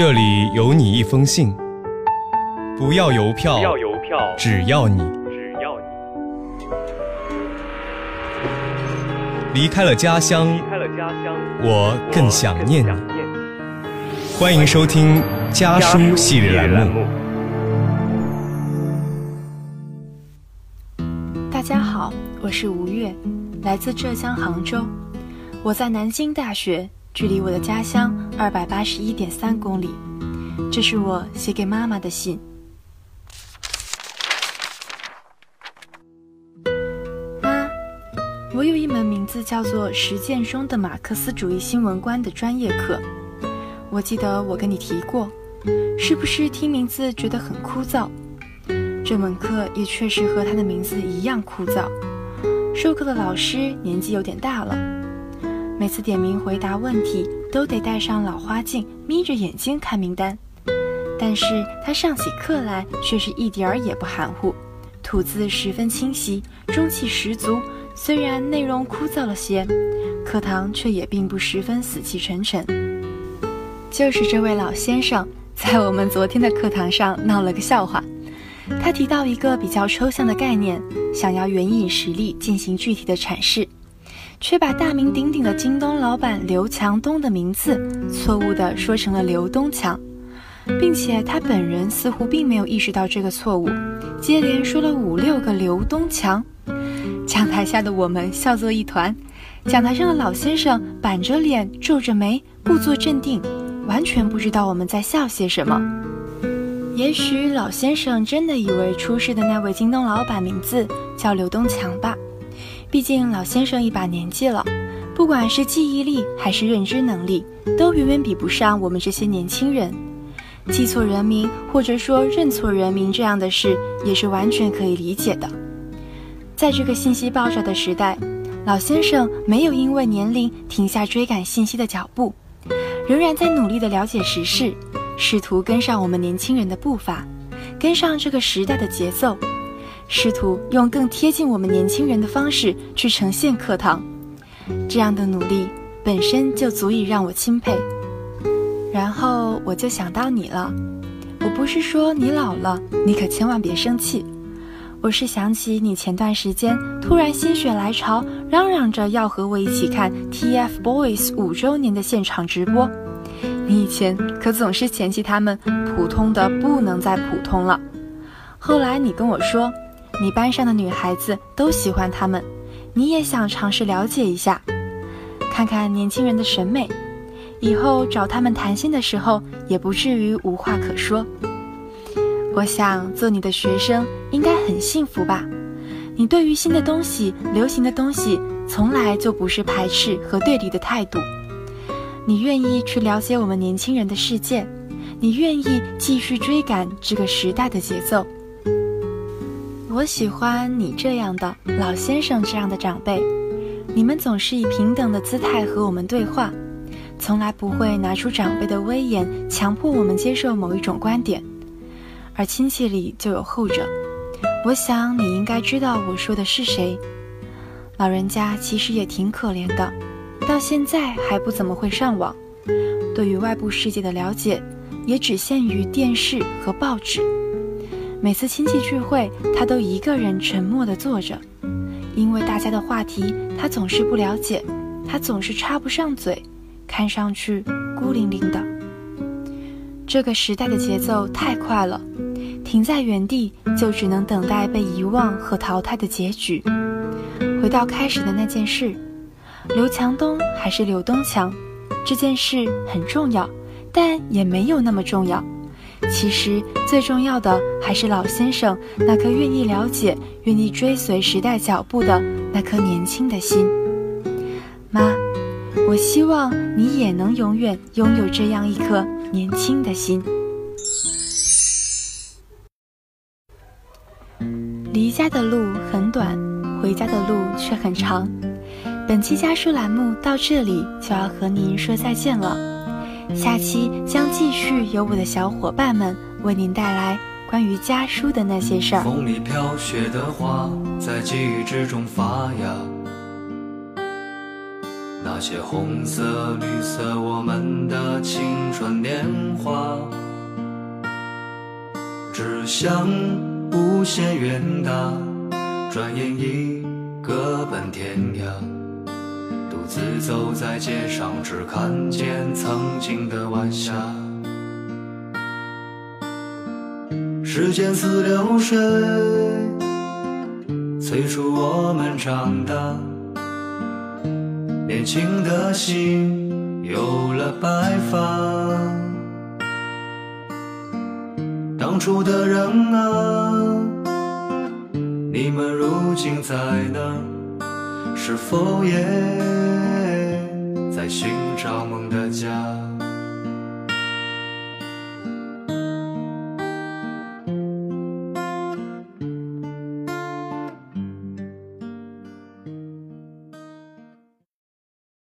这里有你一封信，不要邮票，不要邮票，只要你只要你离开了家乡，离开了家乡，我更想念你。欢迎收听家家书系列栏目。大家好，我是吴越，来自浙江杭州。我在南京大学，距离我的家乡二百八十一点三公里。这是我写给妈妈的信。妈，我有一门名字叫做《实践中的马克思主义新闻观》的专业课，我记得我跟你提过，是不是听名字觉得很枯燥？这门课也确实和它的名字一样枯燥。授课的老师年纪有点大了，每次点名回答问题都得戴上老花镜，眯着眼睛看名单。但是他上起课来却是一点儿也不含糊，吐字十分清晰，中气十足。虽然内容枯燥了些，课堂却也并不十分死气沉沉。就是这位老先生，在我们昨天的课堂上闹了个笑话。他提到一个比较抽象的概念，想要援引实例进行具体的阐释，却把大名鼎鼎的京东老板刘强东的名字错误地说成了刘东强，并且他本人似乎并没有意识到这个错误，接连说了五六个刘东强。讲台下的我们笑作一团，讲台上的老先生板着脸皱着眉，故作镇定，完全不知道我们在笑些什么。也许老先生真的以为出事的那位京东老板名字叫刘东强吧，毕竟老先生一把年纪了，不管是记忆力还是认知能力，都远远比不上我们这些年轻人。记错人名或者说认错人名这样的事，也是完全可以理解的。在这个信息爆炸的时代，老先生没有因为年龄停下追赶信息的脚步，仍然在努力地了解时事。试图跟上我们年轻人的步伐，跟上这个时代的节奏，试图用更贴近我们年轻人的方式去呈现课堂。这样的努力本身就足以让我钦佩。然后我就想到你了，我不是说你老了，你可千万别生气。我是想起你前段时间突然心血来潮，嚷嚷着要和我一起看 TFBOYS 五周年的现场直播。你以前可总是嫌弃他们普通的不能再普通了，后来你跟我说，你班上的女孩子都喜欢他们，你也想尝试了解一下，看看年轻人的审美，以后找他们谈心的时候也不至于无话可说。我想做你的学生应该很幸福吧？你对于新的东西、流行的东西，从来就不是排斥和对立的态度。你愿意去了解我们年轻人的世界，你愿意继续追赶这个时代的节奏。我喜欢你这样的老先生这样的长辈，你们总是以平等的姿态和我们对话，从来不会拿出长辈的威严强迫我们接受某一种观点，而亲戚里就有后者。我想你应该知道我说的是谁。老人家其实也挺可怜的。到现在还不怎么会上网，对于外部世界的了解也只限于电视和报纸。每次亲戚聚会，他都一个人沉默地坐着，因为大家的话题他总是不了解，他总是插不上嘴，看上去孤零零的。这个时代的节奏太快了，停在原地就只能等待被遗忘和淘汰的结局。回到开始的那件事。刘强东还是刘东强，这件事很重要，但也没有那么重要。其实最重要的还是老先生那颗愿意了解、愿意追随时代脚步的那颗年轻的心。妈，我希望你也能永远拥有这样一颗年轻的心。离家的路很短，回家的路却很长。本期家书栏目到这里就要和您说再见了，下期将继续由我的小伙伴们为您带来关于家书的那些事儿。风里飘雪的花在记忆之中发芽，那些红色、绿色，我们的青春年华，只想无限远大，转眼已各奔天涯。自走在街上，只看见曾经的晚霞。时间似流水，催促我们长大。年轻的心有了白发，当初的人啊，你们如今在哪？是否也寻找梦的家。